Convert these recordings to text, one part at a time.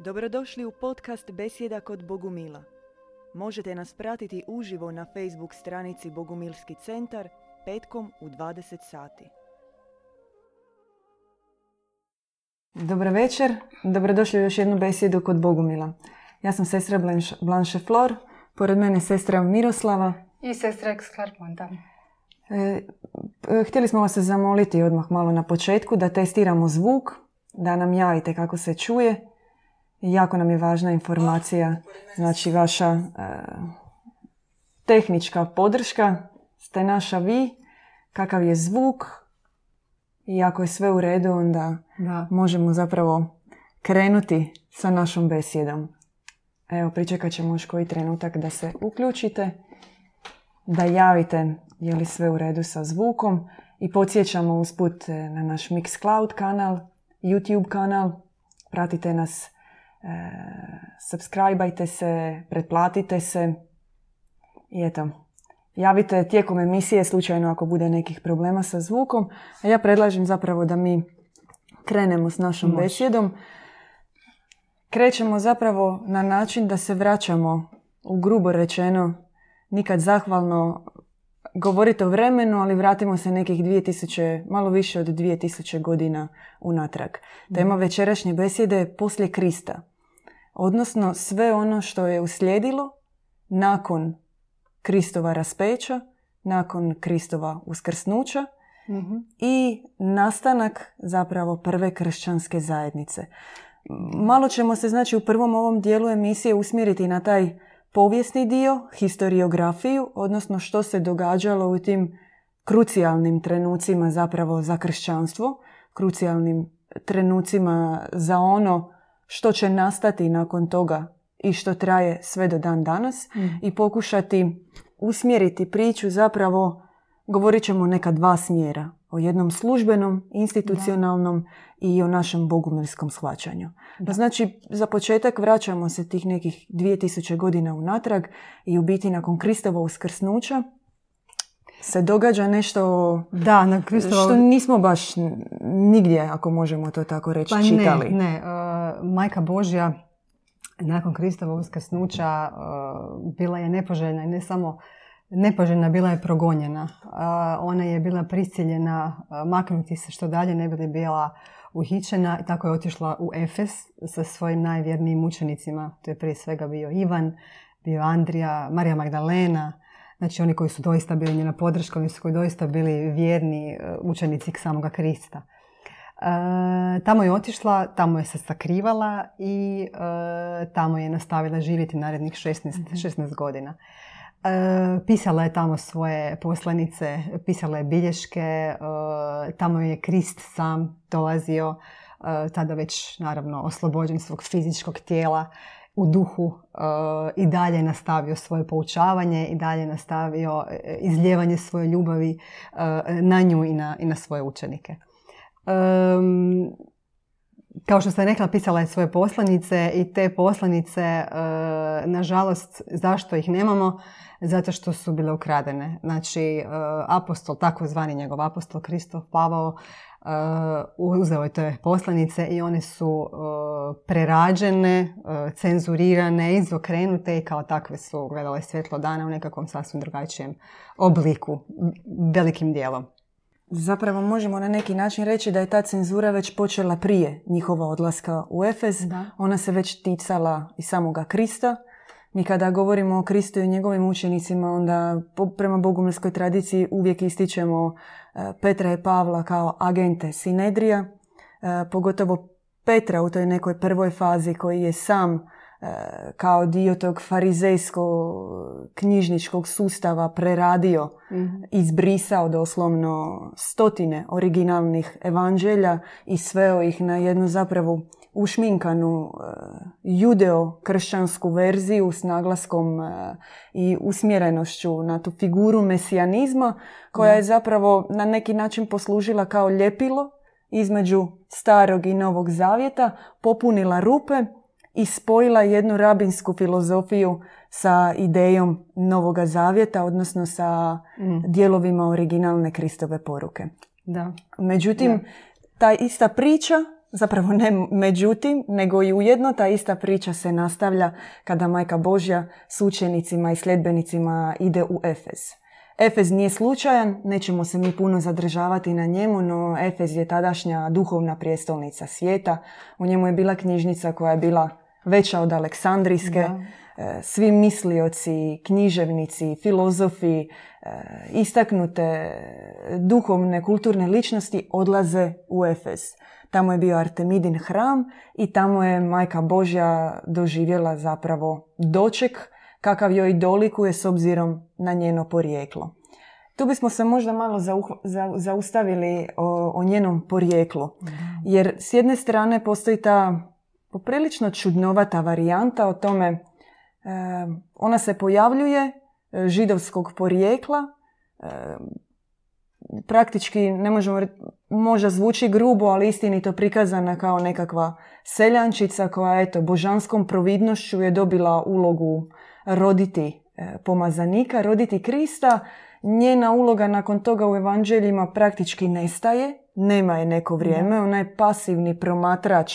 Dobrodošli u podcast Besjeda kod Bogumila. Možete nas pratiti uživo na Facebook stranici Bogumilski centar petkom u 20 sati. Dobar večer, dobrodošli u još jednu besjedu kod Bogumila. Ja sam sestra Blanche Flor, pored mene sestra Miroslava. I sestra Ex Clarponta. E, htjeli smo vas zamoliti odmah malo na početku da testiramo zvuk, da nam javite kako se čuje Jako nam je važna informacija, znači vaša e, tehnička podrška, ste naša vi, kakav je zvuk i ako je sve u redu onda da. možemo zapravo krenuti sa našom besjedom. Evo, pričekat ćemo još koji trenutak da se uključite, da javite je li sve u redu sa zvukom i podsjećamo usput e, na naš Mixcloud kanal, YouTube kanal, pratite nas subscribeajte se, pretplatite se i eto, javite tijekom emisije slučajno ako bude nekih problema sa zvukom. A ja predlažem zapravo da mi krenemo s našom Može. besjedom. Krećemo zapravo na način da se vraćamo u grubo rečeno nikad zahvalno govoriti o vremenu, ali vratimo se nekih 2000, malo više od 2000 godina unatrag. Tema večerašnje besjede je poslije Krista. Odnosno sve ono što je uslijedilo nakon Kristova raspeća, nakon Kristova uskrsnuća mhm. i nastanak zapravo prve kršćanske zajednice. Malo ćemo se znači u prvom ovom dijelu emisije usmjeriti na taj povijesni dio, historiografiju, odnosno što se događalo u tim krucijalnim trenucima zapravo za kršćanstvo, krucijalnim trenucima za ono što će nastati nakon toga i što traje sve do dan danas mm. i pokušati usmjeriti priču zapravo govorit ćemo neka dva smjera o jednom službenom, institucionalnom i o našem bogumilskom shvaćanju. Da. Znači, za početak vraćamo se tih nekih 2000 godina unatrag i u biti nakon Kristova uskrsnuća se događa nešto da, na Kristova... što nismo baš nigdje, ako možemo to tako reći, pa čitali. Ne, ne. Uh, Majka Božja nakon Kristova uskrsnuća uh, bila je nepoželjna i ne samo nepoželjna, bila je progonjena. Uh, ona je bila prisiljena maknuti se što dalje, ne bi li bila uhićena i tako je otišla u Efes sa svojim najvjernijim učenicima. To je prije svega bio Ivan, bio Andrija, Marija Magdalena, Znači oni koji su doista bili njena podrška, oni su koji doista bili vjerni e, učenici samoga Krista. E, tamo je otišla, tamo je se sakrivala i e, tamo je nastavila živjeti narednih 16, 16 mhm. godina. E, pisala je tamo svoje poslanice, pisala je bilješke, e, tamo je Krist sam dolazio, tada već naravno oslobođen svog fizičkog tijela u duhu uh, i dalje nastavio svoje poučavanje i dalje nastavio e, izljevanje svoje ljubavi uh, na nju i na, i na svoje učenike. Um, kao što sam rekla, pisala je svoje poslanice i te poslanice, uh, nažalost, zašto ih nemamo? Zato što su bile ukradene. Znači, apostol, takozvani njegov apostol Kristof Pavao, uzeo je te poslanice i one su uh, prerađene, uh, cenzurirane, izokrenute i kao takve su gledale svjetlo dana u nekakvom sasvim drugačijem obliku, velikim dijelom. Zapravo možemo na neki način reći da je ta cenzura već počela prije njihova odlaska u Efes. Ona se već ticala i samoga Krista. Mi kada govorimo o Kristu i njegovim učenicima, onda prema bogumilskoj tradiciji uvijek ističemo Petra i Pavla kao agente Sinedrija, e, pogotovo Petra u toj nekoj prvoj fazi koji je sam e, kao dio tog farizejsko-knjižničkog sustava preradio, mm izbrisao doslovno stotine originalnih evanđelja i sveo ih na jednu zapravo ušminkanu e, judeo-kršćansku verziju s naglaskom e, i usmjerenošću na tu figuru mesijanizma koja je zapravo na neki način poslužila kao ljepilo između starog i novog zavjeta, popunila rupe i spojila jednu rabinsku filozofiju sa idejom novoga zavjeta, odnosno sa mm. dijelovima originalne Kristove poruke. Da. Međutim, ta ista priča zapravo ne međutim, nego i ujedno ta ista priča se nastavlja kada Majka Božja s učenicima i sljedbenicima ide u Efez. Efez nije slučajan, nećemo se mi puno zadržavati na njemu, no Efez je tadašnja duhovna prijestolnica svijeta. U njemu je bila knjižnica koja je bila veća od Aleksandrijske. E, svi mislioci, književnici, filozofi, e, istaknute duhovne, kulturne ličnosti odlaze u Efez. Tamo je bio Artemidin hram i tamo je Majka Božja doživjela zapravo doček kakav joj dolikuje s obzirom na njeno porijeklo. Tu bismo se možda malo zaustavili o, o njenom porijeklu. Jer s jedne strane postoji ta poprilično čudnovata varijanta o tome e, ona se pojavljuje e, židovskog porijekla e, praktički ne možemo možda zvuči grubo, ali istinito prikazana kao nekakva seljančica koja eto božanskom providnošću je dobila ulogu roditi e, pomazanika, roditi Krista. Njena uloga nakon toga u evanđeljima praktički nestaje, nema je neko vrijeme, ona je pasivni promatrač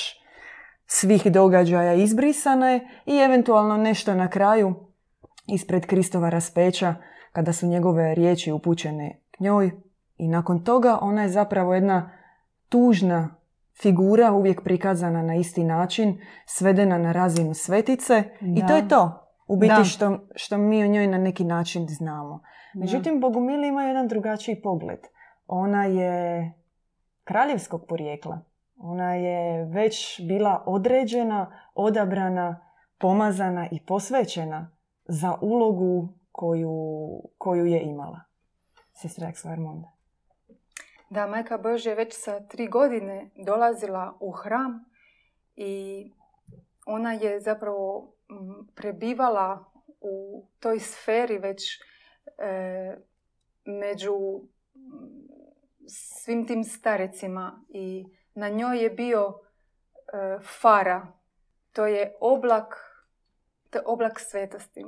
svih događaja izbrisane i eventualno nešto na kraju ispred Kristova raspeća kada su njegove riječi upućene k njoj i nakon toga ona je zapravo jedna tužna figura uvijek prikazana na isti način, svedena na razinu svetice i to je to. U biti što, što mi o njoj na neki način znamo. Međutim, Bogumili ima jedan drugačiji pogled. Ona je kraljevskog porijekla. Ona je već bila određena, odabrana, pomazana i posvećena za ulogu koju, koju je imala. Sestra Exlarmonda. Da, Majka Božja je već sa tri godine dolazila u hram i ona je zapravo prebivala u toj sferi već e, među svim tim starecima i na njoj je bio e, fara. To je oblak, to je oblak svetosti.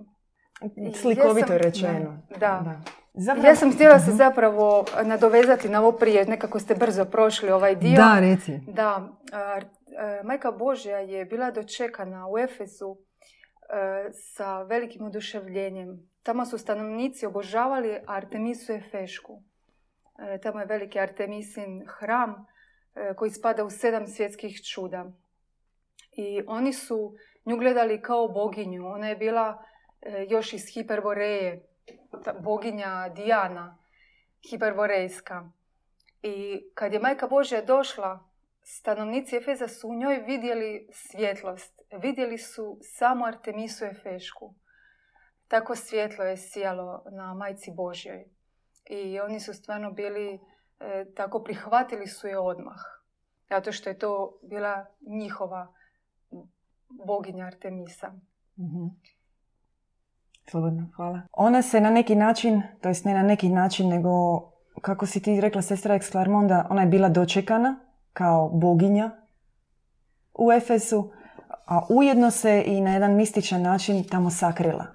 Slikovito rečeno. Da. Zapravo... Ja sam htjela se mhm. zapravo nadovezati na ovo prije, nekako ste brzo prošli ovaj dio. Da, reci. Da, Majka Božja je bila dočekana u Efezu E, sa velikim oduševljenjem. Tamo su stanovnici obožavali Artemisu Efešku. E, tamo je veliki Artemisin hram koji spada u sedam svjetskih čuda. I oni su nju gledali kao boginju. Ona je bila još iz Hiperboreje, boginja Dijana, hiperborejska. I kad je Majka Božja došla stanovnici Efeza su u njoj vidjeli svjetlost. Vidjeli su samo Artemisu Efešku. Tako svjetlo je sijalo na majci Božjoj. I oni su stvarno bili, e, tako prihvatili su je odmah. Zato što je to bila njihova boginja Artemisa. mm Slobodno, hvala. Ona se na neki način, to jest ne na neki način, nego kako si ti rekla sestra Exclarmonda, ona je bila dočekana kao boginja u Efesu, a ujedno se i na jedan mističan način tamo sakrila.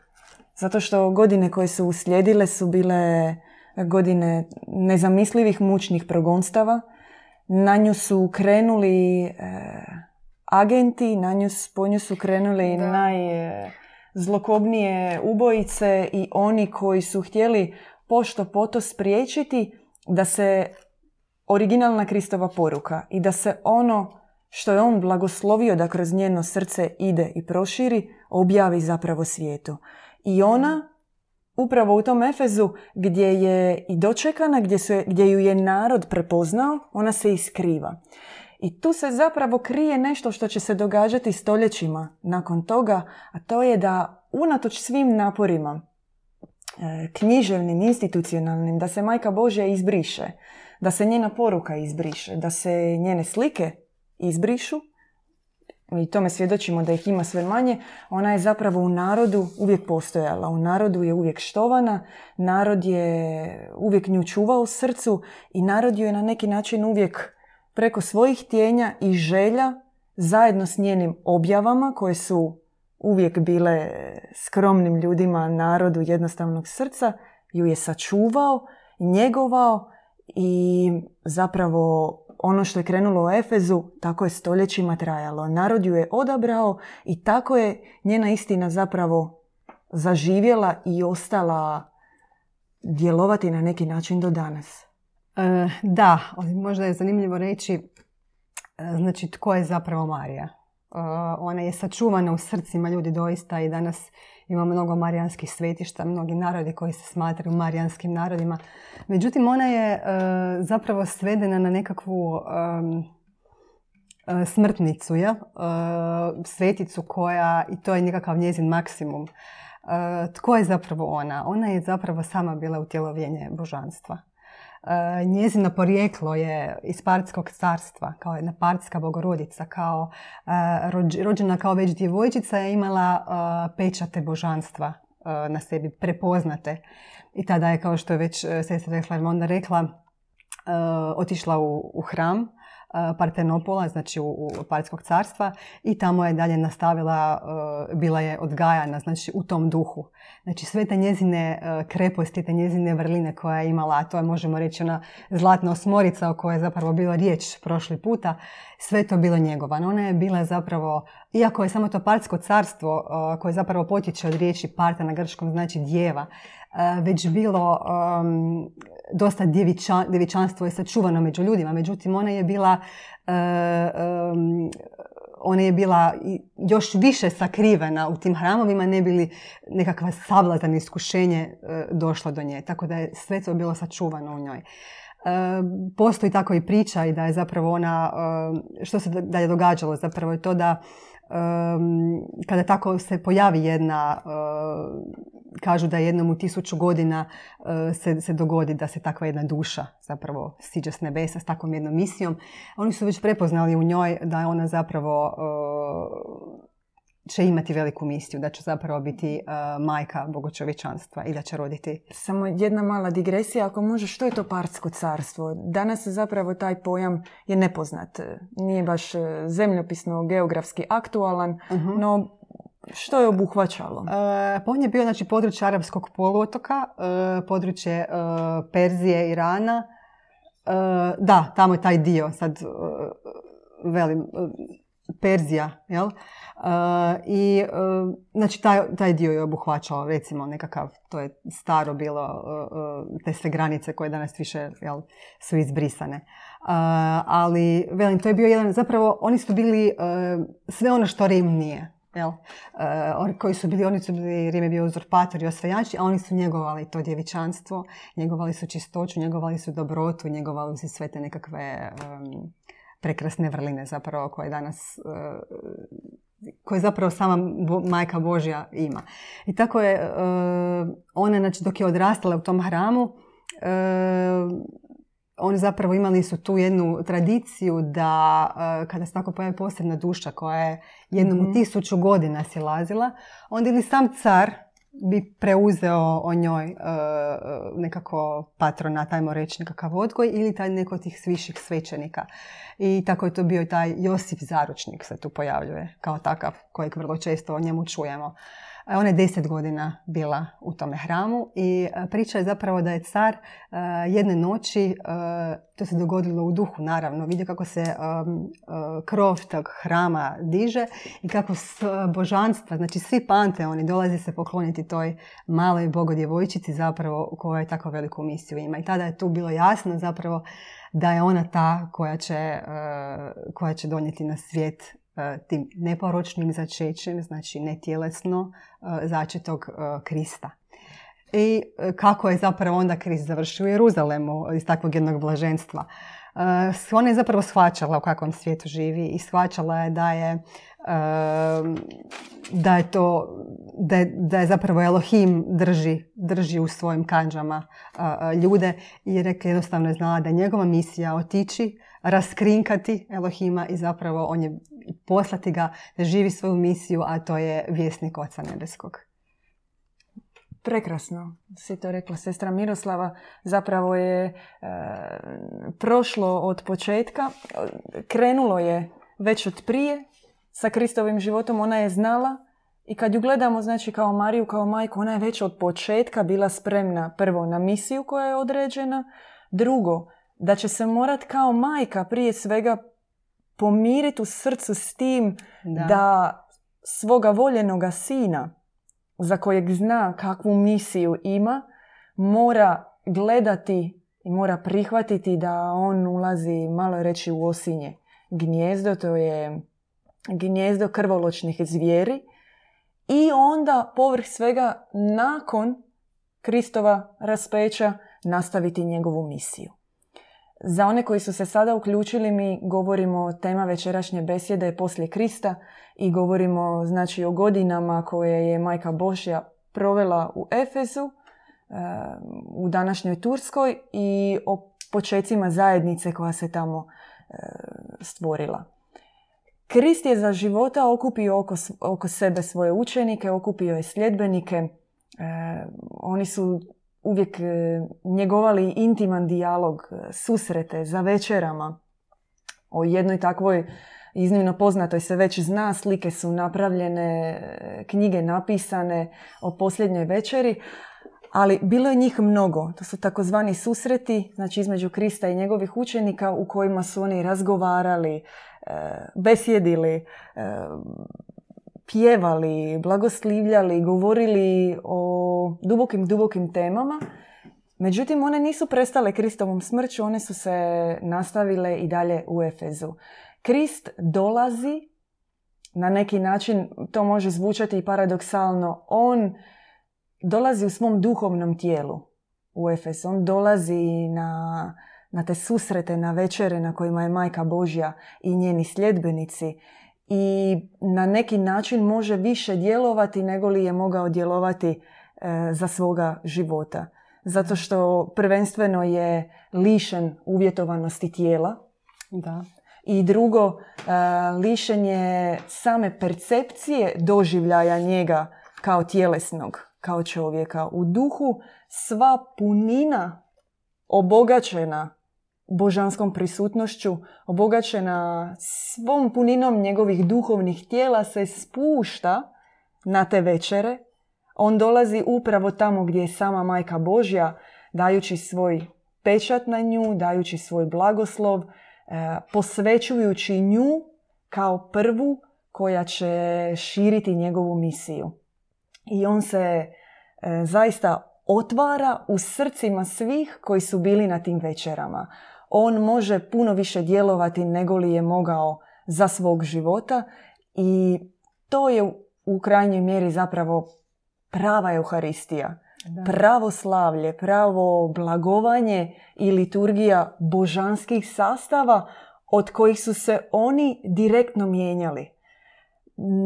Zato što godine koje su uslijedile su bile godine nezamislivih mučnih progonstava. Na nju su krenuli e, agenti, na nju, po nju su krenuli najzlokobnije ubojice i oni koji su htjeli pošto poto spriječiti da se originalna Kristova poruka i da se ono što je on blagoslovio da kroz njeno srce ide i proširi, objavi zapravo svijetu. I ona upravo u tom Efezu gdje je i dočekana, gdje, su gdje ju je narod prepoznao, ona se iskriva. I tu se zapravo krije nešto što će se događati stoljećima nakon toga, a to je da unatoč svim naporima e, književnim, institucionalnim, da se Majka Božja izbriše, da se njena poruka izbriše, da se njene slike izbrišu i tome svjedočimo da ih ima sve manje, ona je zapravo u narodu uvijek postojala. U narodu je uvijek štovana, narod je uvijek nju čuvao u srcu i narod ju je na neki način uvijek preko svojih tjenja i želja zajedno s njenim objavama koje su uvijek bile skromnim ljudima, narodu jednostavnog srca, ju je sačuvao, njegovao i zapravo ono što je krenulo u Efezu, tako je stoljećima trajalo. Narod ju je odabrao i tako je njena istina zapravo zaživjela i ostala djelovati na neki način do danas. E, da, možda je zanimljivo reći e, znači tko je zapravo Marija. E, ona je sačuvana u srcima ljudi doista i danas ima mnogo marijanskih svetišta, mnogi narodi koji se smatraju marijanskim narodima. Međutim, ona je e, zapravo svedena na nekakvu e, smrtnicu, ja? sveticu koja, i to je nekakav njezin maksimum. Tko je zapravo ona? Ona je zapravo sama bila utjelovljenje božanstva. E, njezino porijeklo je iz Partskog carstva, kao jedna Partska bogorodica, kao e, rođena kao već djevojčica je imala e, pečate božanstva na sebi, prepoznate. I tada je, kao što je već sestra onda rekla, otišla u, u hram Eh, Partenopola, znači u, u Partijskog carstva i tamo je dalje nastavila, eh, bila je odgajana znači u tom duhu. Znači sve te njezine eh, kreposti, te njezine vrline koja je imala, a to je možemo reći ona zlatna osmorica o kojoj je zapravo bila riječ prošli puta, sve to bilo njegovano. Ona je bila zapravo, iako je samo to Partijsko carstvo koje zapravo potječe od riječi parta na grčkom znači djeva, već bilo dosta djevičanstvo je sačuvano među ljudima. Međutim, ona je bila e, ona je bila još više sakrivena u tim hramovima, ne bili nekakva sablazan iskušenje e, došlo do nje. Tako da je sve to bilo sačuvano u njoj. Postoji tako i priča i da je zapravo ona, što se da je događalo zapravo je to da kada tako se pojavi jedna, kažu da jednom u tisuću godina se, se dogodi da se takva jedna duša zapravo siđe s nebesa s takvom jednom misijom. Oni su već prepoznali u njoj da je ona zapravo će imati veliku misiju, da će zapravo biti uh, majka bogočovječanstva i da će roditi. Samo jedna mala digresija, ako može, što je to partsko carstvo? Danas zapravo taj pojam je nepoznat. Nije baš uh, zemljopisno, geografski aktualan, uh no što je obuhvaćalo? Uh, pa on je bio znači, područje Arabskog poluotoka, uh, područje Perzije, Irana. Da, tamo je taj dio, sad velim, Perzija, jel? I znači taj, taj dio je obuhvaćao recimo nekakav, to je staro bilo, te sve granice koje danas više jel, su izbrisane. Ali, velim, to je bio jedan, zapravo oni su bili sve ono što Rim nije. Jel? oni koji su bili, oni su bili, Rim je bio uzurpatori i osvajači, a oni su njegovali to djevičanstvo, njegovali su čistoću, njegovali su dobrotu, njegovali su sve te nekakve prekrasne vrline zapravo koje danas koje zapravo sama majka Božja ima. I tako je e, ona, znači dok je odrastala u tom hramu, e, oni zapravo imali su tu jednu tradiciju da kada se tako pojavi posebna duša koja je jednom u mhm. tisuću godina silazila, onda ili sam car bi preuzeo o njoj nekako patrona, tajmo reći nekakav odgoj ili taj neko od tih sviših svećenika. I tako je to bio taj Josip Zaručnik se tu pojavljuje kao takav kojeg vrlo često o njemu čujemo. E, ona je deset godina bila u tome hramu i e, priča je zapravo da je car e, jedne noći, to se dogodilo u duhu naravno, vidio kako se krov tog hrama diže i kako s božanstva, znači svi panteoni dolaze se pokloniti toj maloj bogodjevojčici zapravo koja je tako veliku misiju ima. I tada je tu bilo jasno zapravo da je ona ta koja će, e, koja će donijeti na svijet e, tim neporočnim začećem, znači netjelesno e, začetog Krista. I kako je zapravo onda Krist završio u Jeruzalemu iz takvog jednog blaženstva. Ona je zapravo shvaćala u kakvom svijetu živi i shvaćala je da je da je to, da je, da je zapravo Elohim drži, drži u svojim kanđama ljude jer je jednostavno znala da je njegova misija otići, raskrinkati Elohima i zapravo on je poslati ga da živi svoju misiju, a to je vjesnik Oca Nebeskog. Prekrasno si to rekla sestra Miroslava. Zapravo je e, prošlo od početka, krenulo je već od prije sa Kristovim životom, ona je znala i kad ju gledamo, znači kao Mariju, kao majku, ona je već od početka bila spremna prvo na misiju koja je određena, drugo da će se morat kao majka prije svega pomiriti u srcu s tim Da. da svoga voljenoga sina, za kojeg zna kakvu misiju ima, mora gledati i mora prihvatiti da on ulazi, malo reći, u osinje gnjezdo, to je gnjezdo krvoločnih zvijeri i onda povrh svega nakon Kristova raspeća nastaviti njegovu misiju. Za one koji su se sada uključili, mi govorimo tema večerašnje besjede je poslije Krista i govorimo znači o godinama koje je Majka Božja provela u Efezu, e, u današnjoj Turskoj i o počecima zajednice koja se tamo e, stvorila. Krist je za života okupio oko, oko sebe svoje učenike, okupio je sljedbenike. E, oni su uvijek e, njegovali intiman dijalog, e, susrete za večerama. O jednoj takvoj iznimno poznatoj se već zna, slike su napravljene, e, knjige napisane o posljednjoj večeri, ali bilo je njih mnogo. To su takozvani susreti, znači između Krista i njegovih učenika u kojima su oni razgovarali, besjedili, pjevali, blagoslivljali, govorili o dubokim, dubokim temama. Međutim, one nisu prestale Kristovom smrću, one su se nastavile i dalje u Efezu. Krist dolazi, na neki način, to može zvučati i paradoksalno, on dolazi u svom duhovnom tijelu u Efes. On dolazi na, na te susrete, na večere na kojima je Majka Božja i njeni sljedbenici i na neki način može više djelovati nego li je mogao djelovati e, za svoga života. Zato što prvenstveno je lišen uvjetovanosti tijela Da. i drugo, e, lišen je same percepcije doživljaja njega kao tjelesnog, kao čovjeka. U duhu sva punina obogaćena božanskom prisutnošću, obogaćena svom puninom njegovih duhovnih tijela se spušta na te večere. On dolazi upravo tamo gdje je sama Majka Božja, dajući svoj pečat na nju, dajući svoj blagoslov, e, posvećujući nju kao prvu koja će širiti njegovu misiju. I on se e, zaista otvara u srcima svih koji su bili na tim večerama. On može puno više djelovati nego li je mogao za svog života i to je u- krajnjoj mjeri zapravo prava Euharistija. Da. Pravo slavlje, pravo blagovanje i liturgija božanskih sastava od kojih su se oni direktno mijenjali.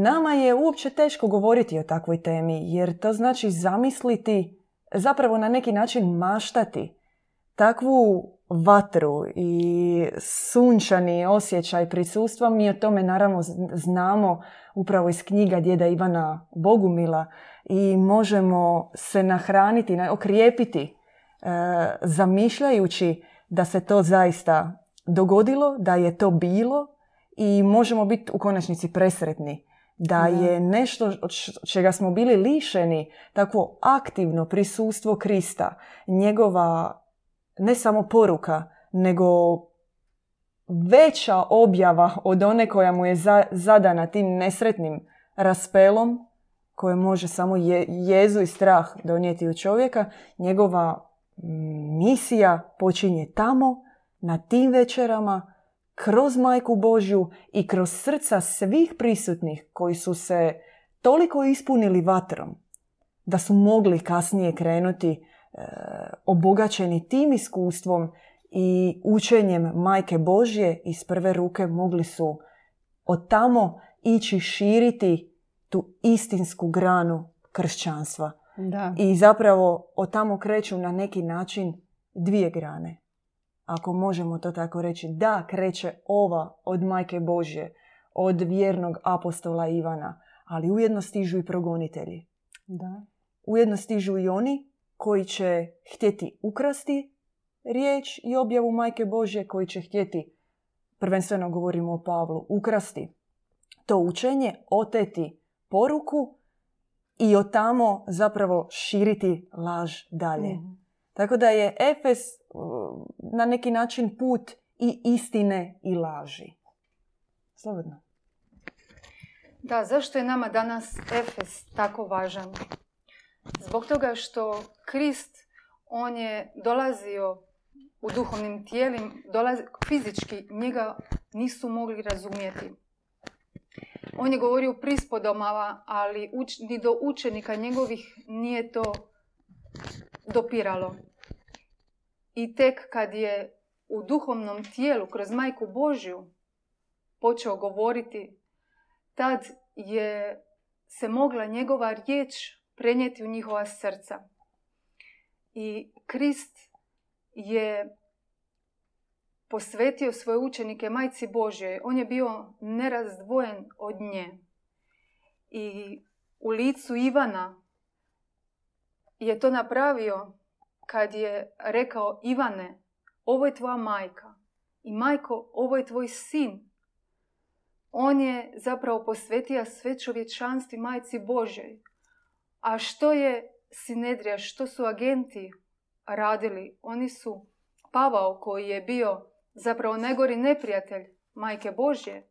Nama je uopće teško govoriti o takvoj temi, jer to znači zamisliti, zapravo na neki način maštati takvu vatru i sunčani osjećaj prisustva. Mi o tome naravno znamo upravo iz knjiga djeda Ivana Bogumila i možemo se nahraniti, na- okrijepiti e, zamišljajući da se to zaista dogodilo, da je to bilo i možemo biti u konačnici presretni da je nešto od čega smo bili lišeni, takvo aktivno prisustvo Krista, njegova ne samo poruka, nego veća objava od one koja mu je za- zadana tim nesretnim raspelom, koje može samo je, jezu i strah donijeti u čovjeka, njegova mm, misija počinje tamo, na tim večerama, kroz Majku Božju i kroz srca svih prisutnih koji su se toliko ispunili vatrom da su mogli kasnije krenuti obogaćeni tim iskustvom i učenjem Majke Božje iz prve ruke mogli su od tamo ići širiti tu istinsku granu kršćanstva. Da. I zapravo od tamo kreću na neki način dvije grane. Ako možemo to tako reći. Da, kreće ova od Majke Božje, od vjernog apostola Ivana, ali ujedno stižu i progonitelji. Da. Ujedno stižu i oni koji će htjeti ukrasti riječ i objavu Majke Božje, koji će htjeti, prvenstveno govorimo o Pavlu, ukrasti to učenje, oteti poruku i od tamo zapravo širiti laž dalje. Mhm. Tako da je Efes na neki način put i istine i laži. Slobodno. Da, zašto je nama danas Efes tako važan? Zbog toga što Krist, on je dolazio u duhovnim tijelim, dolazi, fizički njega nisu mogli razumjeti. On je govorio prispodomava, ali uč, ni do učenika njegovih nije to dopiralo. I tek kad je u duhovnom tijelu kroz majku Božju počeo govoriti, tad je se mogla njegova riječ prenijeti u njihova srca. I Krist je posvetio svoje učenike majci Božje. On je bio nerazdvojen od nje. I u licu Ivana je to napravio kad je rekao Ivane, ovo je tvoja majka. I majko, ovo je tvoj sin. On je zapravo posvetio sve čovječanstvi majci Božoj. A što je Sinedrija, što su agenti radili? Oni su Pavao koji je bio zapravo najgori neprijatelj majke Božje.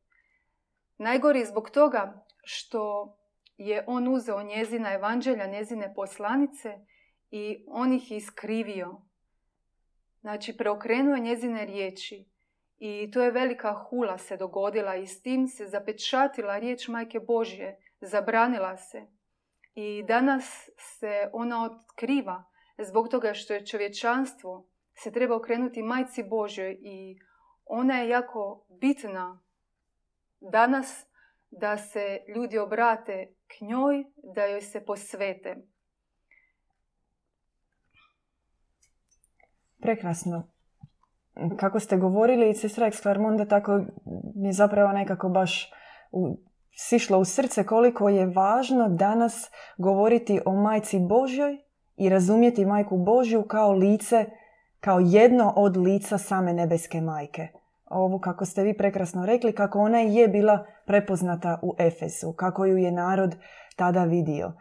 Najgori zbog toga što je on uzeo njezina evanđelja, njezine poslanice i on ih iskrivio. Znači, preokrenuo njezine riječi. I to je velika hula se dogodila i s tim se zapečatila riječ Majke Božje, zabranila se. I danas se ona otkriva zbog toga što je čovječanstvo se treba okrenuti Majci Božjoj i ona je jako bitna danas da se ljudi obrate k njoj, da joj se posvete. Prekrasno. Kako ste govorili, sestra Exclarmonda tako mi je zapravo nekako baš sišlo u srce koliko je važno danas govoriti o majci Božjoj i razumjeti majku Božju kao lice, kao jedno od lica same nebeske majke. Ovo kako ste vi prekrasno rekli, kako ona je bila prepoznata u Efesu, kako ju je narod tada vidio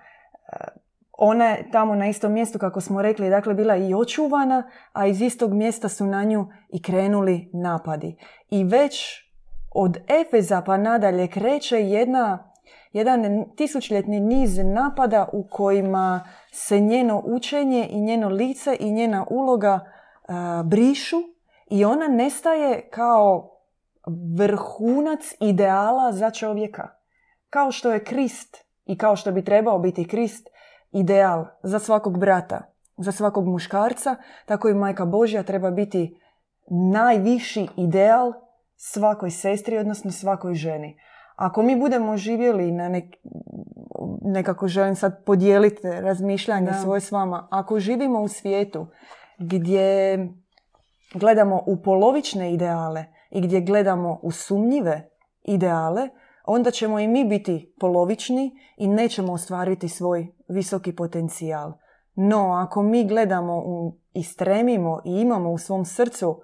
ona je tamo na istom mjestu, kako smo rekli, dakle bila i očuvana, a iz istog mjesta su na nju i krenuli napadi. I već od Efeza pa nadalje kreće jedna, jedan tisućljetni niz napada u kojima se njeno učenje i njeno lice i njena uloga brišu i ona nestaje kao vrhunac ideala za čovjeka. Kao što je Krist i kao što bi trebao biti Krist ideal za svakog brata, za svakog muškarca, tako i majka Božja treba biti najviši ideal svakoj sestri, odnosno svakoj ženi. Ako mi budemo živjeli na nek, nekako želim sad podijeliti razmišljanje svoje s vama, ako živimo u svijetu gdje gledamo u polovične ideale i gdje gledamo u sumnjive ideale, onda ćemo i mi biti polovični i nećemo ostvariti svoj visoki potencijal. No, ako mi gledamo u, i stremimo i imamo u svom srcu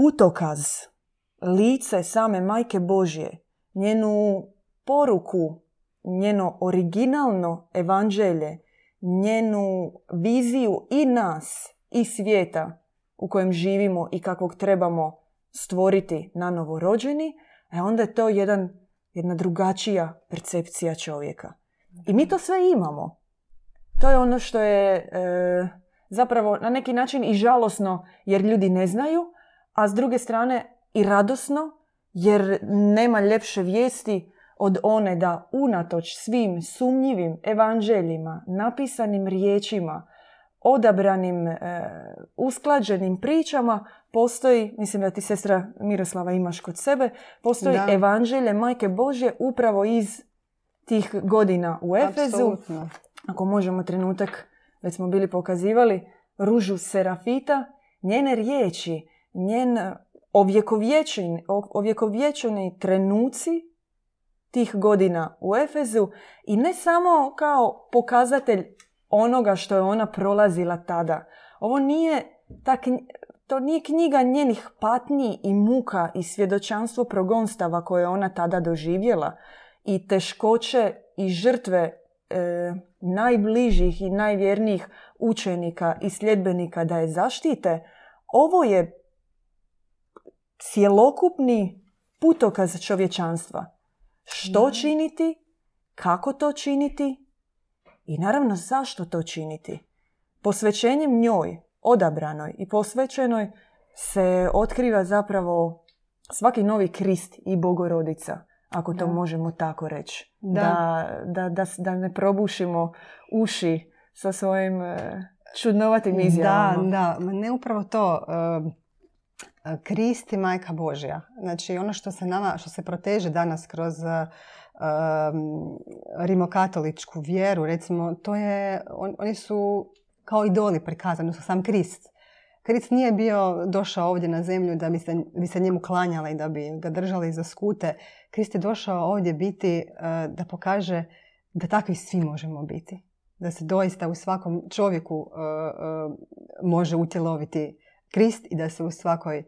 putokaz, lice same Majke Božje, njenu poruku, njeno originalno evanđelje, njenu viziju i nas i svijeta u kojem živimo i kakvog trebamo stvoriti na novo rođeni, e onda je to jedan, jedna drugačija percepcija čovjeka. I mi to sve imamo. To je ono što je e, zapravo na neki način i žalosno jer ljudi ne znaju, a s druge strane i radosno jer nema ljepše vijesti od one da unatoč svim sumnjivim evanđeljima, napisanim riječima, odabranim, e, usklađenim pričama postoji, mislim da ti sestra Miroslava imaš kod sebe, postoji da. evanđelje Majke Božje upravo iz tih godina u Efezu. Ako možemo trenutak, već smo bili pokazivali, ružu Serafita, njene riječi, njen ovjekovječeni trenuci tih godina u Efezu i ne samo kao pokazatelj onoga što je ona prolazila tada. Ovo nije ta to nije knjiga njenih patnji i muka i svjedočanstvo progonstava koje je ona tada doživjela i teškoće i žrtve e, najbližih i najvjernijih učenika i sljedbenika da je zaštite, ovo je cjelokupni putokaz čovječanstva. Što činiti, kako to činiti i naravno zašto to činiti. Posvećenjem njoj, odabranoj i posvećenoj, se otkriva zapravo svaki novi krist i bogorodica, ako to možemo tako reći. Da. Da, da, da, ne probušimo uši sa svojim e, čudnovatim izjavama. Da, da, ne upravo to. Krist i majka Božja. Znači ono što se nama, što se proteže danas kroz rimokatoličku vjeru, recimo, to je, oni su kao idoli prikazani, su sam Krist. Krist nije bio došao ovdje na zemlju da bi se, bi se njemu klanjala i da bi ga držali za skute. Krist je došao ovdje biti da pokaže da takvi svi možemo biti. Da se doista u svakom čovjeku može utjeloviti Krist i da se u svakoj e,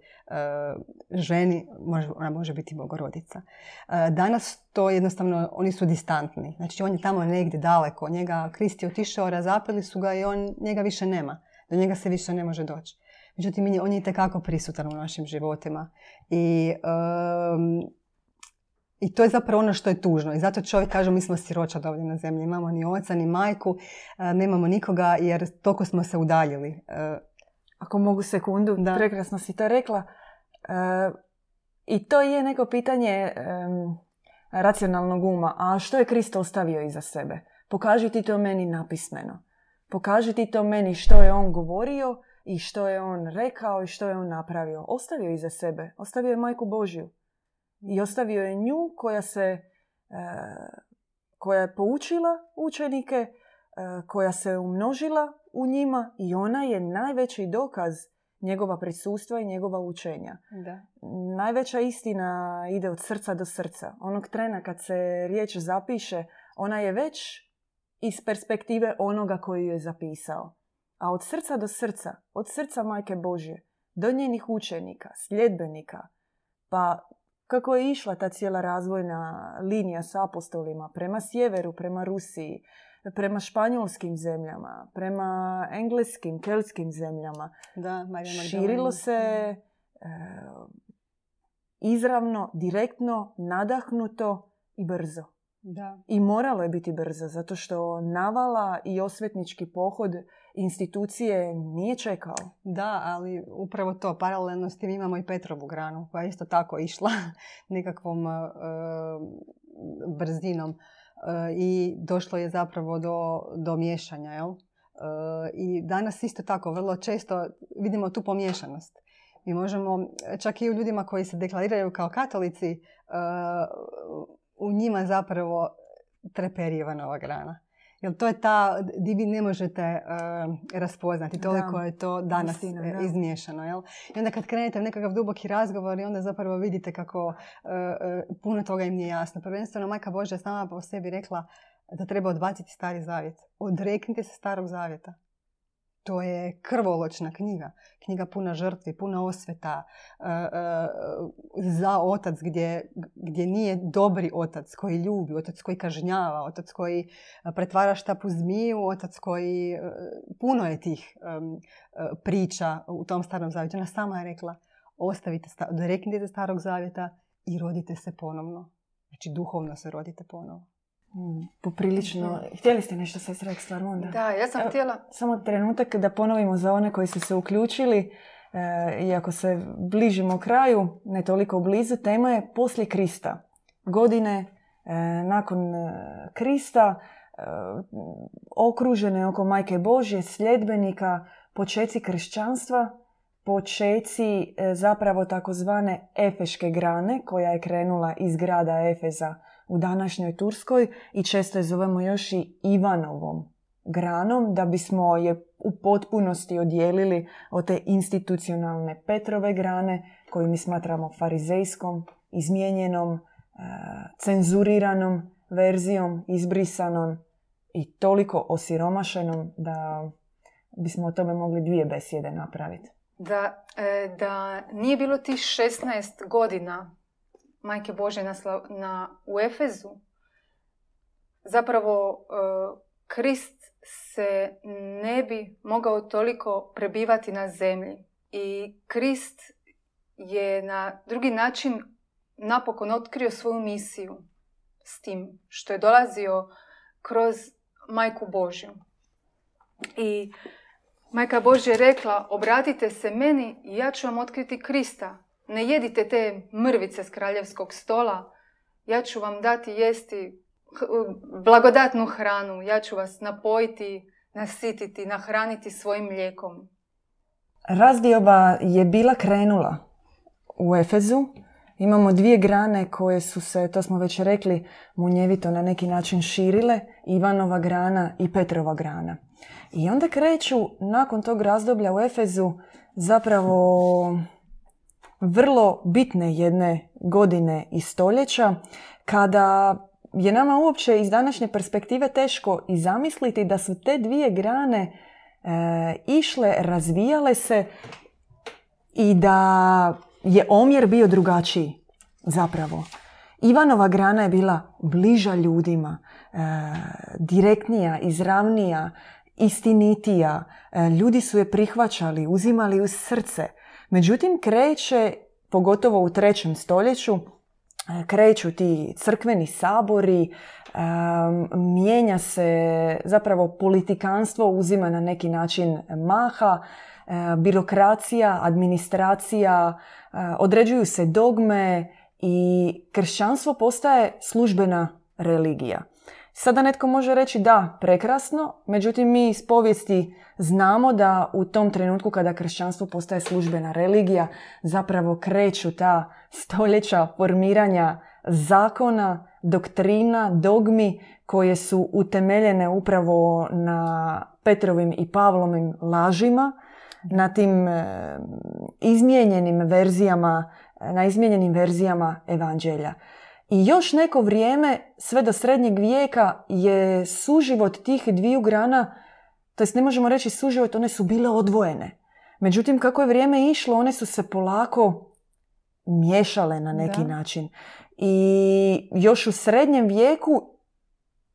ženi može, ona može biti bogorodica. E, danas to jednostavno, oni su distantni. Znači on je tamo negdje daleko. Njega, Krist je otišao, razapeli su ga i on, njega više nema. Do njega se više ne može doći. Međutim, on je itekako prisutan u našim životima. I, I to je zapravo ono što je tužno. I zato čovjek kaže mi smo siročad ovdje na zemlji. Imamo ni oca, ni majku, e, nemamo nikoga jer toliko smo se udaljili ako mogu sekundu, da. prekrasno si to rekla. E, I to je neko pitanje racionalnog uma. A što je Kristo ostavio iza sebe? Pokaži ti to meni napismeno. Pokaži ti to meni što je on govorio i što je on rekao i što je on napravio. Ostavio iza sebe. Ostavio je majku Božju. I ostavio je nju koja se e, koja je poučila učenike, e, koja se umnožila u njima i ona je najveći dokaz njegova prisustva i njegova učenja. Da. Najveća istina ide od srca do srca. Onog trena kad se riječ zapiše, ona je već iz perspektive onoga koji je zapisao. A od srca do srca, od srca Majke Božje, do njenih učenika, sljedbenika, pa kako je išla ta cijela razvojna linija s apostolima prema sjeveru, prema Rusiji, prema španjolskim zemljama, prema engleskim, keltskim zemljama. Da, Širilo se e, izravno, direktno, nadahnuto i brzo. Da. I moralo je biti brzo, zato što navala i osvetnički pohod institucije nije čekao. Da, ali upravo to, paralelno s tim imamo i Petrovu granu, koja je isto tako išla nekakvom uh, brzinom i došlo je zapravo do, do miješanja. Jel? E, I danas isto tako vrlo često vidimo tu pomiješanost. Mi možemo, čak i u ljudima koji se deklariraju kao katolici, e, u njima zapravo treperi nova grana. Jer to je ta di vi ne možete uh, raspoznati. Toliko je to danas Istina, e, izmiješano. Jel? I onda kad krenete u nekakav duboki razgovor i onda zapravo vidite kako uh, uh, puno toga im nije jasno. Prvenstveno Majka Božja sama po sebi rekla da treba odbaciti stari zavjet. Odreknite se starog zavjeta. To je krvoločna knjiga. Knjiga puna žrtvi, puna osveta e, e, za otac gdje, gdje nije dobri otac koji ljubi, otac koji kažnjava, otac koji pretvara štapu zmiju, otac koji... E, puno je tih priča u tom starom zavjetu. Ona sama je rekla ostavite, reknite starog zavjeta i rodite se ponovno. Znači duhovno se rodite ponovno. Mm, poprilično. Htjeli ste nešto sa stvar onda? Da, ja sam htjela... Samo trenutak da ponovimo za one koji su se uključili. E, iako se bližimo kraju, ne toliko blizu, tema je poslije Krista. Godine e, nakon e, Krista, e, okružene oko Majke Božje, sljedbenika, počeci kršćanstva, počeci zapravo takozvane Efeške grane, koja je krenula iz grada Efeza u današnjoj Turskoj i često je zovemo još i Ivanovom granom da bismo je u potpunosti odijelili od te institucionalne Petrove grane koju mi smatramo farizejskom, izmijenjenom, e, cenzuriranom verzijom, izbrisanom i toliko osiromašenom da bismo o tome mogli dvije besjede napraviti. Da, e, da nije bilo tih 16 godina Majke Bože na, na, u Efezu, zapravo Krist se ne bi mogao toliko prebivati na zemlji. I Krist je na drugi način napokon otkrio svoju misiju s tim što je dolazio kroz Majku Božju. I Majka Božja je rekla, obratite se meni i ja ću vam otkriti Krista. Ne jedite te mrvice s kraljevskog stola, ja ću vam dati jesti blagodatnu hranu, ja ću vas napojiti, nasititi, nahraniti svojim mlijekom. Razdioba je bila krenula u Efezu. Imamo dvije grane koje su se, to smo već rekli, munjevito na neki način širile. Ivanova grana i Petrova grana. I onda kreću nakon tog razdoblja u Efezu zapravo vrlo bitne jedne godine i stoljeća kada je nama uopće iz današnje perspektive teško i zamisliti da su te dvije grane e, išle, razvijale se i da je omjer bio drugačiji zapravo. Ivanova grana je bila bliža ljudima, e, direktnija, izravnija, istinitija. E, ljudi su je prihvaćali, uzimali u srce. Međutim, kreće, pogotovo u trećem stoljeću, e, kreću ti crkveni sabori, mijenja se zapravo politikanstvo, uzima na neki način maha, birokracija, administracija, određuju se dogme i kršćanstvo postaje službena religija. Sada netko može reći da, prekrasno, međutim mi iz povijesti znamo da u tom trenutku kada kršćanstvo postaje službena religija zapravo kreću ta stoljeća formiranja zakona, doktrina, dogmi koje su utemeljene upravo na Petrovim i Pavlovim lažima, na tim e, izmijenjenim verzijama, na izmijenjenim verzijama evanđelja. I još neko vrijeme, sve do srednjeg vijeka, je suživot tih dviju grana, to jest ne možemo reći suživot, one su bile odvojene. Međutim, kako je vrijeme išlo, one su se polako miješale na neki način. I još u srednjem vijeku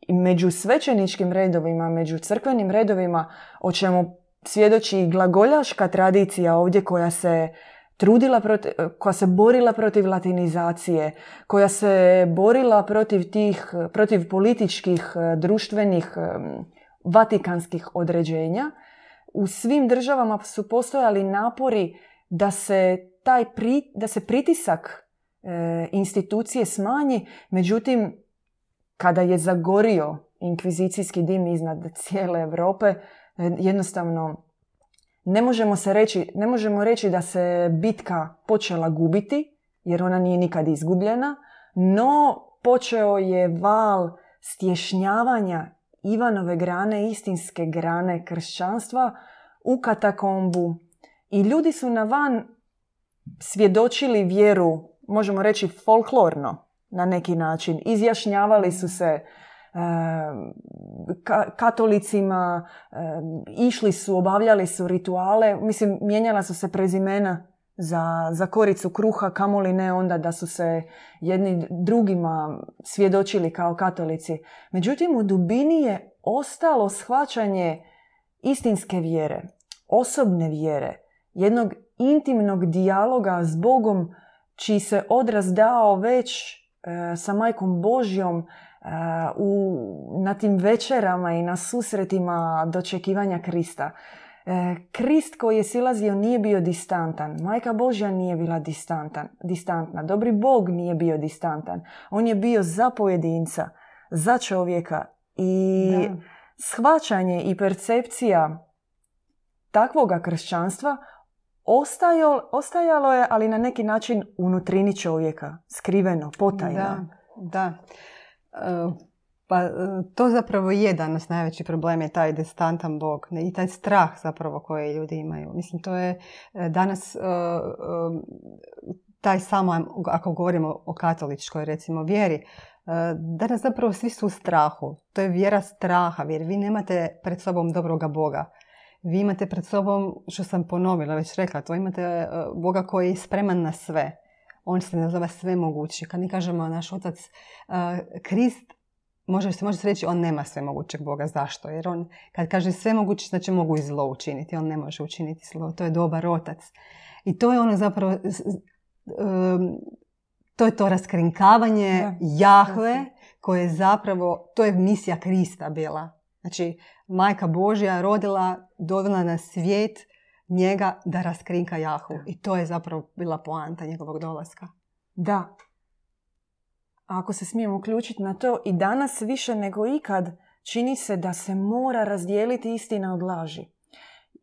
među svećeničkim redovima, među crkvenim redovima, o čemu svjedoči glagoljaška tradicija ovdje koja se trudila protiv, koja se borila protiv latinizacije, koja se borila protiv tih, protiv političkih, društvenih, vatikanskih određenja. U svim državama su postojali napori da se taj pri, da se pritisak e, institucije smanji, međutim kada je zagorio inkvizicijski dim iznad cijele Europe, e, jednostavno ne možemo, se reći, ne možemo reći da se bitka počela gubiti, jer ona nije nikad izgubljena, no počeo je val stješnjavanja Ivanove grane, istinske grane kršćanstva u katakombu. I ljudi su na van svjedočili vjeru, možemo reći folklorno na neki način. Izjašnjavali su se katolicima, išli su, obavljali su rituale, mislim, mijenjala su se prezimena za, za koricu kruha, kamoli ne onda da su se jedni drugima svjedočili kao katolici. Međutim, u dubini je ostalo shvaćanje istinske vjere, osobne vjere, jednog intimnog dijaloga s Bogom, čiji se odraz dao već e, sa majkom Božjom, u, na tim večerama i na susretima dočekivanja Krista. E, Krist koji je silazio nije bio distantan. Majka Božja nije bila distantan, distantna. Dobri Bog nije bio distantan. On je bio za pojedinca, za čovjeka. I shvaćanje i percepcija takvoga kršćanstva ostajalo, ostajalo je, ali na neki način unutrini čovjeka. Skriveno, potajno. Da, da. Pa e, to zapravo je danas najveći problem je taj distantan bog i taj strah zapravo koji ljudi imaju. Mislim, to je e, danas e, taj samo, ako govorimo o katoličkoj recimo vjeri, danas zapravo svi su u strahu. To je vjera straha, jer vi nemate pred sobom dobroga Boga. Vi imate pred sobom, što sam ponovila, već rekla, to imate Boga koji je spreman na sve on se nazove sve mogući. Kad mi kažemo naš otac, Krist može se može se reći on nema svemogućeg Boga. Zašto? Jer on kad kaže svemogući znači mogu i zlo učiniti. On ne može učiniti zlo. To je dobar otac. I to je ono zapravo to je to raskrinkavanje da. Jahve koje je zapravo, to je misija Krista bila. Znači, majka Božja rodila, dovela na svijet njega da raskrinka Jahu. I to je zapravo bila poanta njegovog dolaska. Da. ako se smijemo uključiti na to, i danas više nego ikad čini se da se mora razdijeliti istina od laži.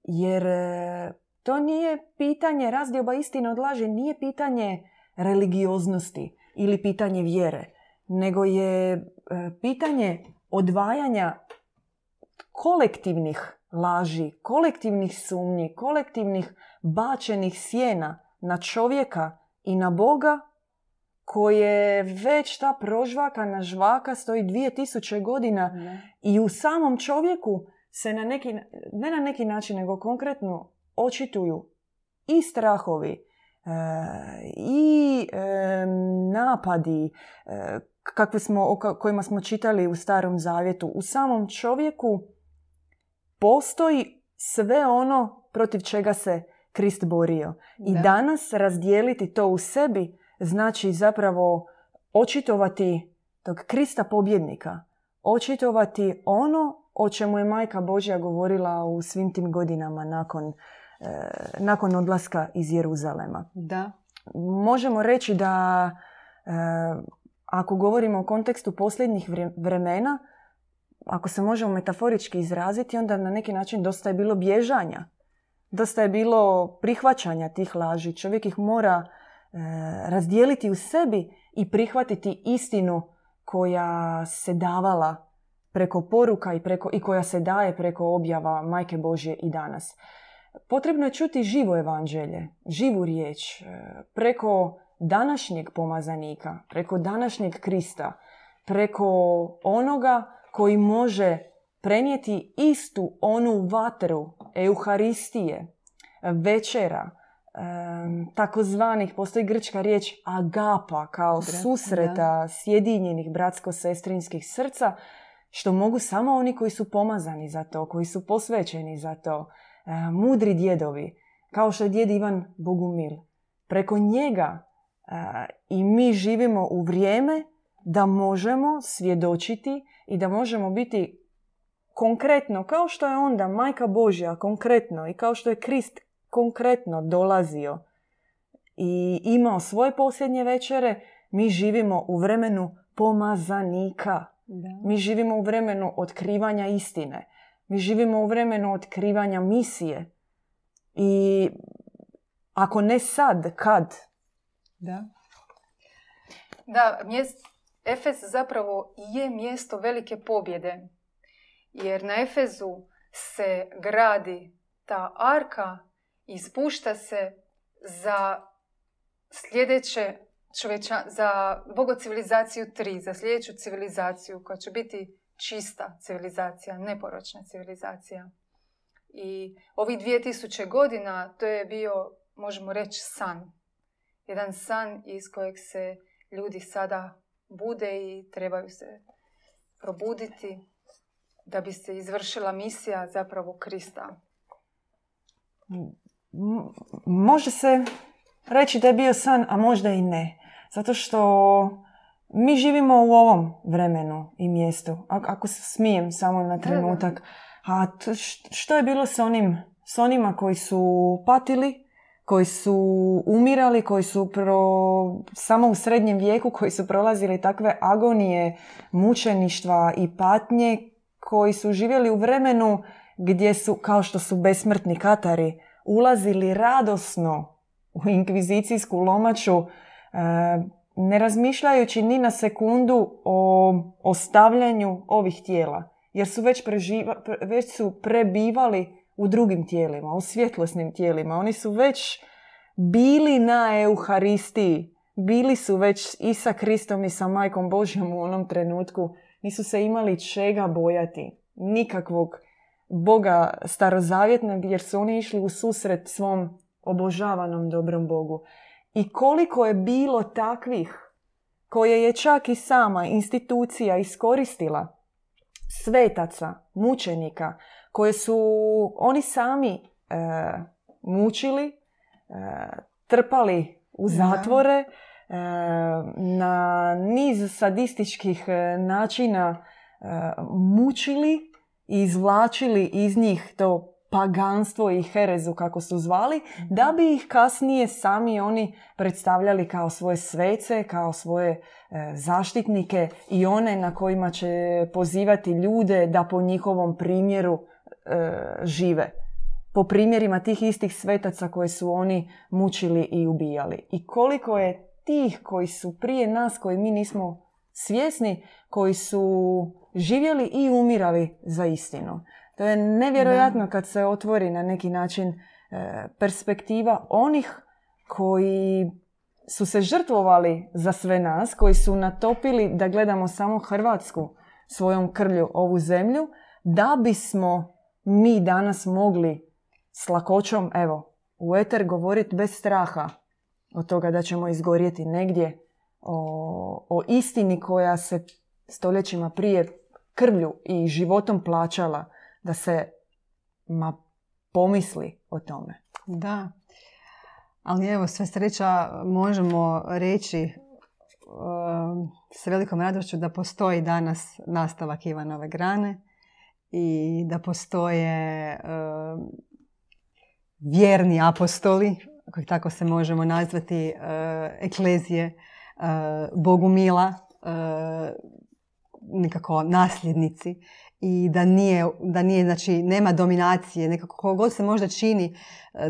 Jer e, to nije pitanje razdioba istina od laži, nije pitanje religioznosti ili pitanje vjere, nego je e, pitanje odvajanja kolektivnih laži, kolektivnih sumnji, kolektivnih bačenih sjena na čovjeka i na Boga koje već ta prožvaka žvaka stoji 2000 godina i u samom čovjeku se na neki, ne na neki način, nego konkretno očituju i strahovi e, i e, napadi e, kakve smo, o kojima smo čitali u starom zavjetu. U samom čovjeku postoji sve ono protiv čega se Krist borio. I danas razdijeliti to u sebi znači zapravo očitovati tog Krista pobjednika. Očitovati ono o čemu je majka Božja govorila u svim tim godinama nakon, e, nakon odlaska iz Jeruzalema. Da. Možemo reći da e, ako govorimo o kontekstu posljednjih vremena, ako se možemo metaforički izraziti, onda na neki način dosta je bilo bježanja. Dosta je bilo prihvaćanja tih laži. Čovjek ih mora e, razdijeliti u sebi i prihvatiti istinu koja se davala preko poruka i, preko, i koja se daje preko objava Majke Božje i danas. Potrebno je čuti živo evanđelje, živu riječ, e, preko današnjeg pomazanika, preko današnjeg Krista, preko onoga koji može prenijeti istu onu vatru Euharistije, večera, takozvanih, postoji grčka riječ agapa, kao susreta sjedinjenih bratsko-sestrinskih srca, što mogu samo oni koji su pomazani za to, koji su posvećeni za to, mudri djedovi, kao što je djed Ivan Bogumil. Preko njega i mi živimo u vrijeme da možemo svjedočiti i da možemo biti konkretno, kao što je onda Majka Božja konkretno i kao što je Krist konkretno dolazio i imao svoje posljednje večere, mi živimo u vremenu pomazanika. Mi živimo u vremenu otkrivanja istine. Mi živimo u vremenu otkrivanja misije. I ako ne sad, kad? Da. Da, mjest, Efez zapravo je mjesto velike pobjede. Jer na Efezu se gradi ta arka i spušta se za sljedeće čoveča, za bogocivilizaciju 3, za sljedeću civilizaciju koja će biti čista civilizacija, neporočna civilizacija. I ovih 2000 godina to je bio, možemo reći, san. Jedan san iz kojeg se ljudi sada bude i trebaju se probuditi da bi se izvršila misija zapravo Krista. Može se reći da je bio san, a možda i ne. Zato što mi živimo u ovom vremenu i mjestu. Ako se smijem samo na trenutak. A što je bilo s, onim, s onima koji su patili koji su umirali, koji su pro, samo u srednjem vijeku, koji su prolazili takve agonije, mučeništva i patnje, koji su živjeli u vremenu gdje su, kao što su besmrtni katari, ulazili radosno u inkvizicijsku lomaču, e, ne razmišljajući ni na sekundu o ostavljanju ovih tijela. Jer su već, preživa, već su prebivali u drugim tijelima, u svjetlosnim tijelima. Oni su već bili na Euharistiji. Bili su već i sa Kristom i sa Majkom Božjom u onom trenutku. Nisu se imali čega bojati. Nikakvog Boga starozavjetnog jer su oni išli u susret svom obožavanom dobrom Bogu. I koliko je bilo takvih koje je čak i sama institucija iskoristila svetaca, mučenika, koje su oni sami e, mučili, e, trpali u zatvore, e, na niz sadističkih načina mučili i izvlačili iz njih to paganstvo i herezu kako su zvali, da bi ih kasnije sami oni predstavljali kao svoje svece, kao svoje e, zaštitnike i one na kojima će pozivati ljude da po njihovom primjeru e, žive. Po primjerima tih istih svetaca koje su oni mučili i ubijali. I koliko je tih koji su prije nas, koji mi nismo svjesni, koji su živjeli i umirali za istinu. To je nevjerojatno kad se otvori na neki način e, perspektiva onih koji su se žrtvovali za sve nas, koji su natopili da gledamo samo Hrvatsku svojom krlju ovu zemlju, da bismo mi danas mogli s lakoćom, evo, u eter govoriti bez straha od toga da ćemo izgorjeti negdje o, o istini koja se stoljećima prije krvlju i životom plaćala da se ma pomisli o tome. Da. Ali evo, sve sreća možemo reći um, s velikom radošću da postoji danas nastavak Ivanove grane i da postoje um, vjerni apostoli, ako tako se možemo nazvati, uh, eklezije, uh, bogumila, uh, nekako nasljednici i da nije, da nije, znači nema dominacije, nekako kogod se možda čini,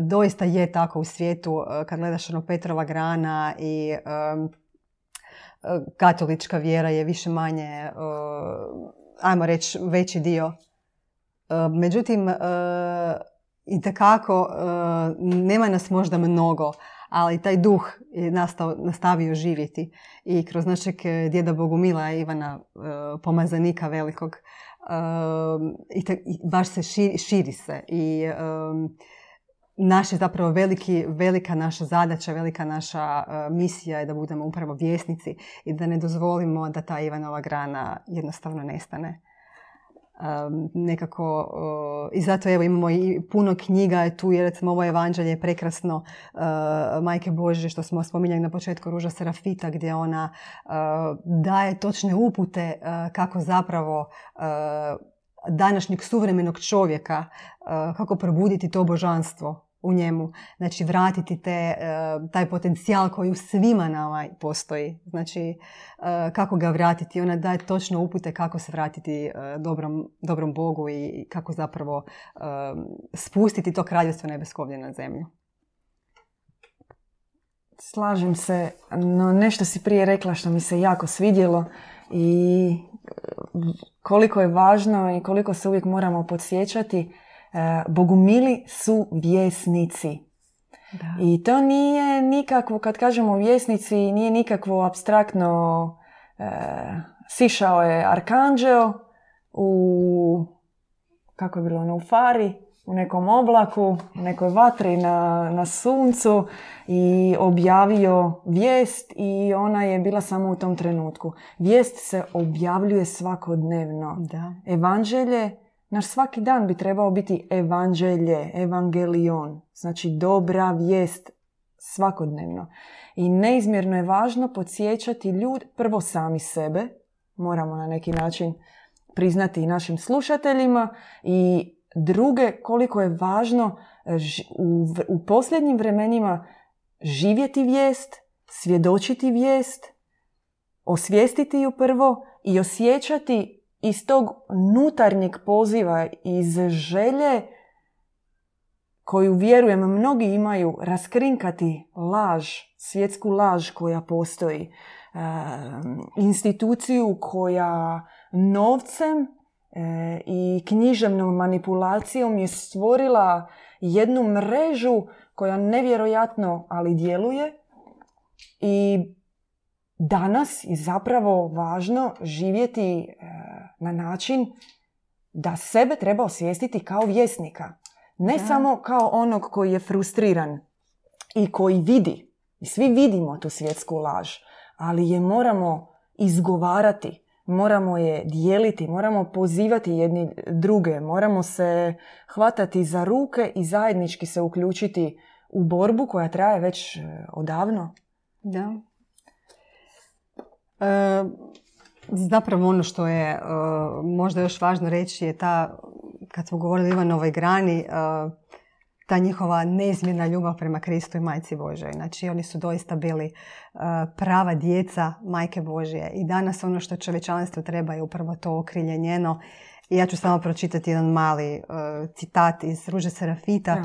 doista je tako u svijetu kad gledaš ono Petrova grana i um, katolička vjera je više manje, uh, ajmo reći, veći dio. Međutim, uh, i tekako nema nas možda mnogo, ali taj duh je nastao, nastavio živjeti. I kroz našeg djeda Bogumila Ivana Pomazanika velikog i, baš se širi, se i je zapravo veliki, velika naša zadaća, velika naša misija je da budemo upravo vjesnici i da ne dozvolimo da ta Ivanova grana jednostavno nestane nekako i zato evo imamo i puno knjiga je tu jer recimo ovo evanđelje je prekrasno uh, Majke Bože što smo spominjali na početku Ruža Serafita gdje ona daje točne upute kako zapravo današnjeg suvremenog čovjeka kako probuditi to božanstvo u njemu. Znači vratiti te, e, taj potencijal koji u svima nama postoji. Znači e, kako ga vratiti. Ona daje točno upute kako se vratiti e, dobrom, dobrom Bogu i kako zapravo spustiti to kraljevstvo nebesko ovdje na zemlju. Slažem se, no nešto si prije rekla što mi se jako svidjelo i koliko je važno i koliko se uvijek moramo podsjećati bogumili su vjesnici. Da. I to nije nikakvo, kad kažemo vjesnici, nije nikakvo abstraktno e, sišao je arkanđeo u, kako je bilo ono, u fari, u nekom oblaku, u nekoj vatri na, na suncu i objavio vijest i ona je bila samo u tom trenutku. Vijest se objavljuje svakodnevno. Da. Evanđelje naš svaki dan bi trebao biti evanđelje, evangelion, znači dobra vijest svakodnevno. I neizmjerno je važno podsjećati ljud, prvo sami sebe, moramo na neki način priznati i našim slušateljima i druge koliko je važno u, u posljednjim vremenima živjeti vijest, svjedočiti vijest, osvijestiti ju prvo i osjećati iz tog nutarnjeg poziva, iz želje koju vjerujem mnogi imaju raskrinkati laž, svjetsku laž koja postoji, e, instituciju koja novcem e, i književnom manipulacijom je stvorila jednu mrežu koja nevjerojatno ali djeluje. I danas je zapravo važno živjeti e, na način da sebe treba osvijestiti kao vjesnika. Ne samo kao onog koji je frustriran i koji vidi. I svi vidimo tu svjetsku laž. ali je moramo izgovarati, moramo je dijeliti, moramo pozivati jedni druge, moramo se hvatati za ruke i zajednički se uključiti u borbu koja traje već e, odavno. Da. E, zapravo ono što je e, možda još važno reći je ta, kad smo govorili o Ivanovoj grani, e, ta njihova neizmjerna ljubav prema Kristu i Majci Božoj. Znači oni su doista bili prava djeca Majke Božje. I danas ono što čovječanstvu treba je upravo to okrilje njeno. I ja ću samo pročitati jedan mali citat iz Ruže Serafita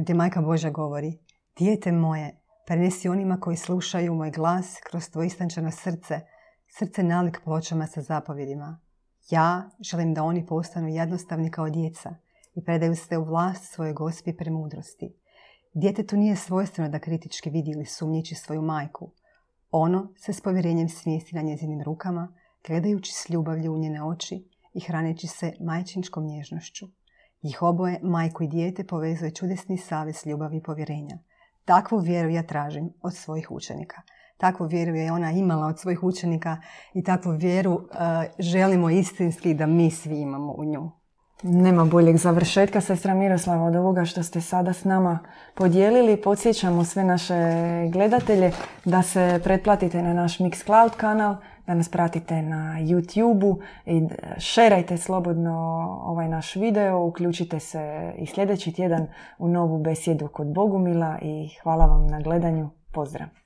gdje Majka Božja govori Dijete moje, Prenesi onima koji slušaju moj glas kroz tvoje istančano srce, srce nalik pločama sa zapovjedima. Ja želim da oni postanu jednostavni kao djeca i predaju se u vlast svoje gospi premudrosti. Djetetu nije svojstveno da kritički vidi ili sumnjiči svoju majku. Ono se s povjerenjem smijesti na njezinim rukama, gledajući s ljubavlju u njene oči i hraneći se majčinčkom nježnošću. Njih oboje, majku i dijete, povezuje čudesni savez ljubavi i povjerenja. Takvu vjeru ja tražim od svojih učenika. Takvu vjeru je ona imala od svojih učenika i takvu vjeru uh, želimo istinski da mi svi imamo u nju. Nema boljeg završetka, sestra Miroslava, od ovoga što ste sada s nama podijelili. Podsjećamo sve naše gledatelje da se pretplatite na naš Mixcloud kanal, da nas pratite na YouTube-u i šerajte slobodno ovaj naš video, uključite se i sljedeći tjedan u novu besjedu kod Bogumila i hvala vam na gledanju. Pozdrav!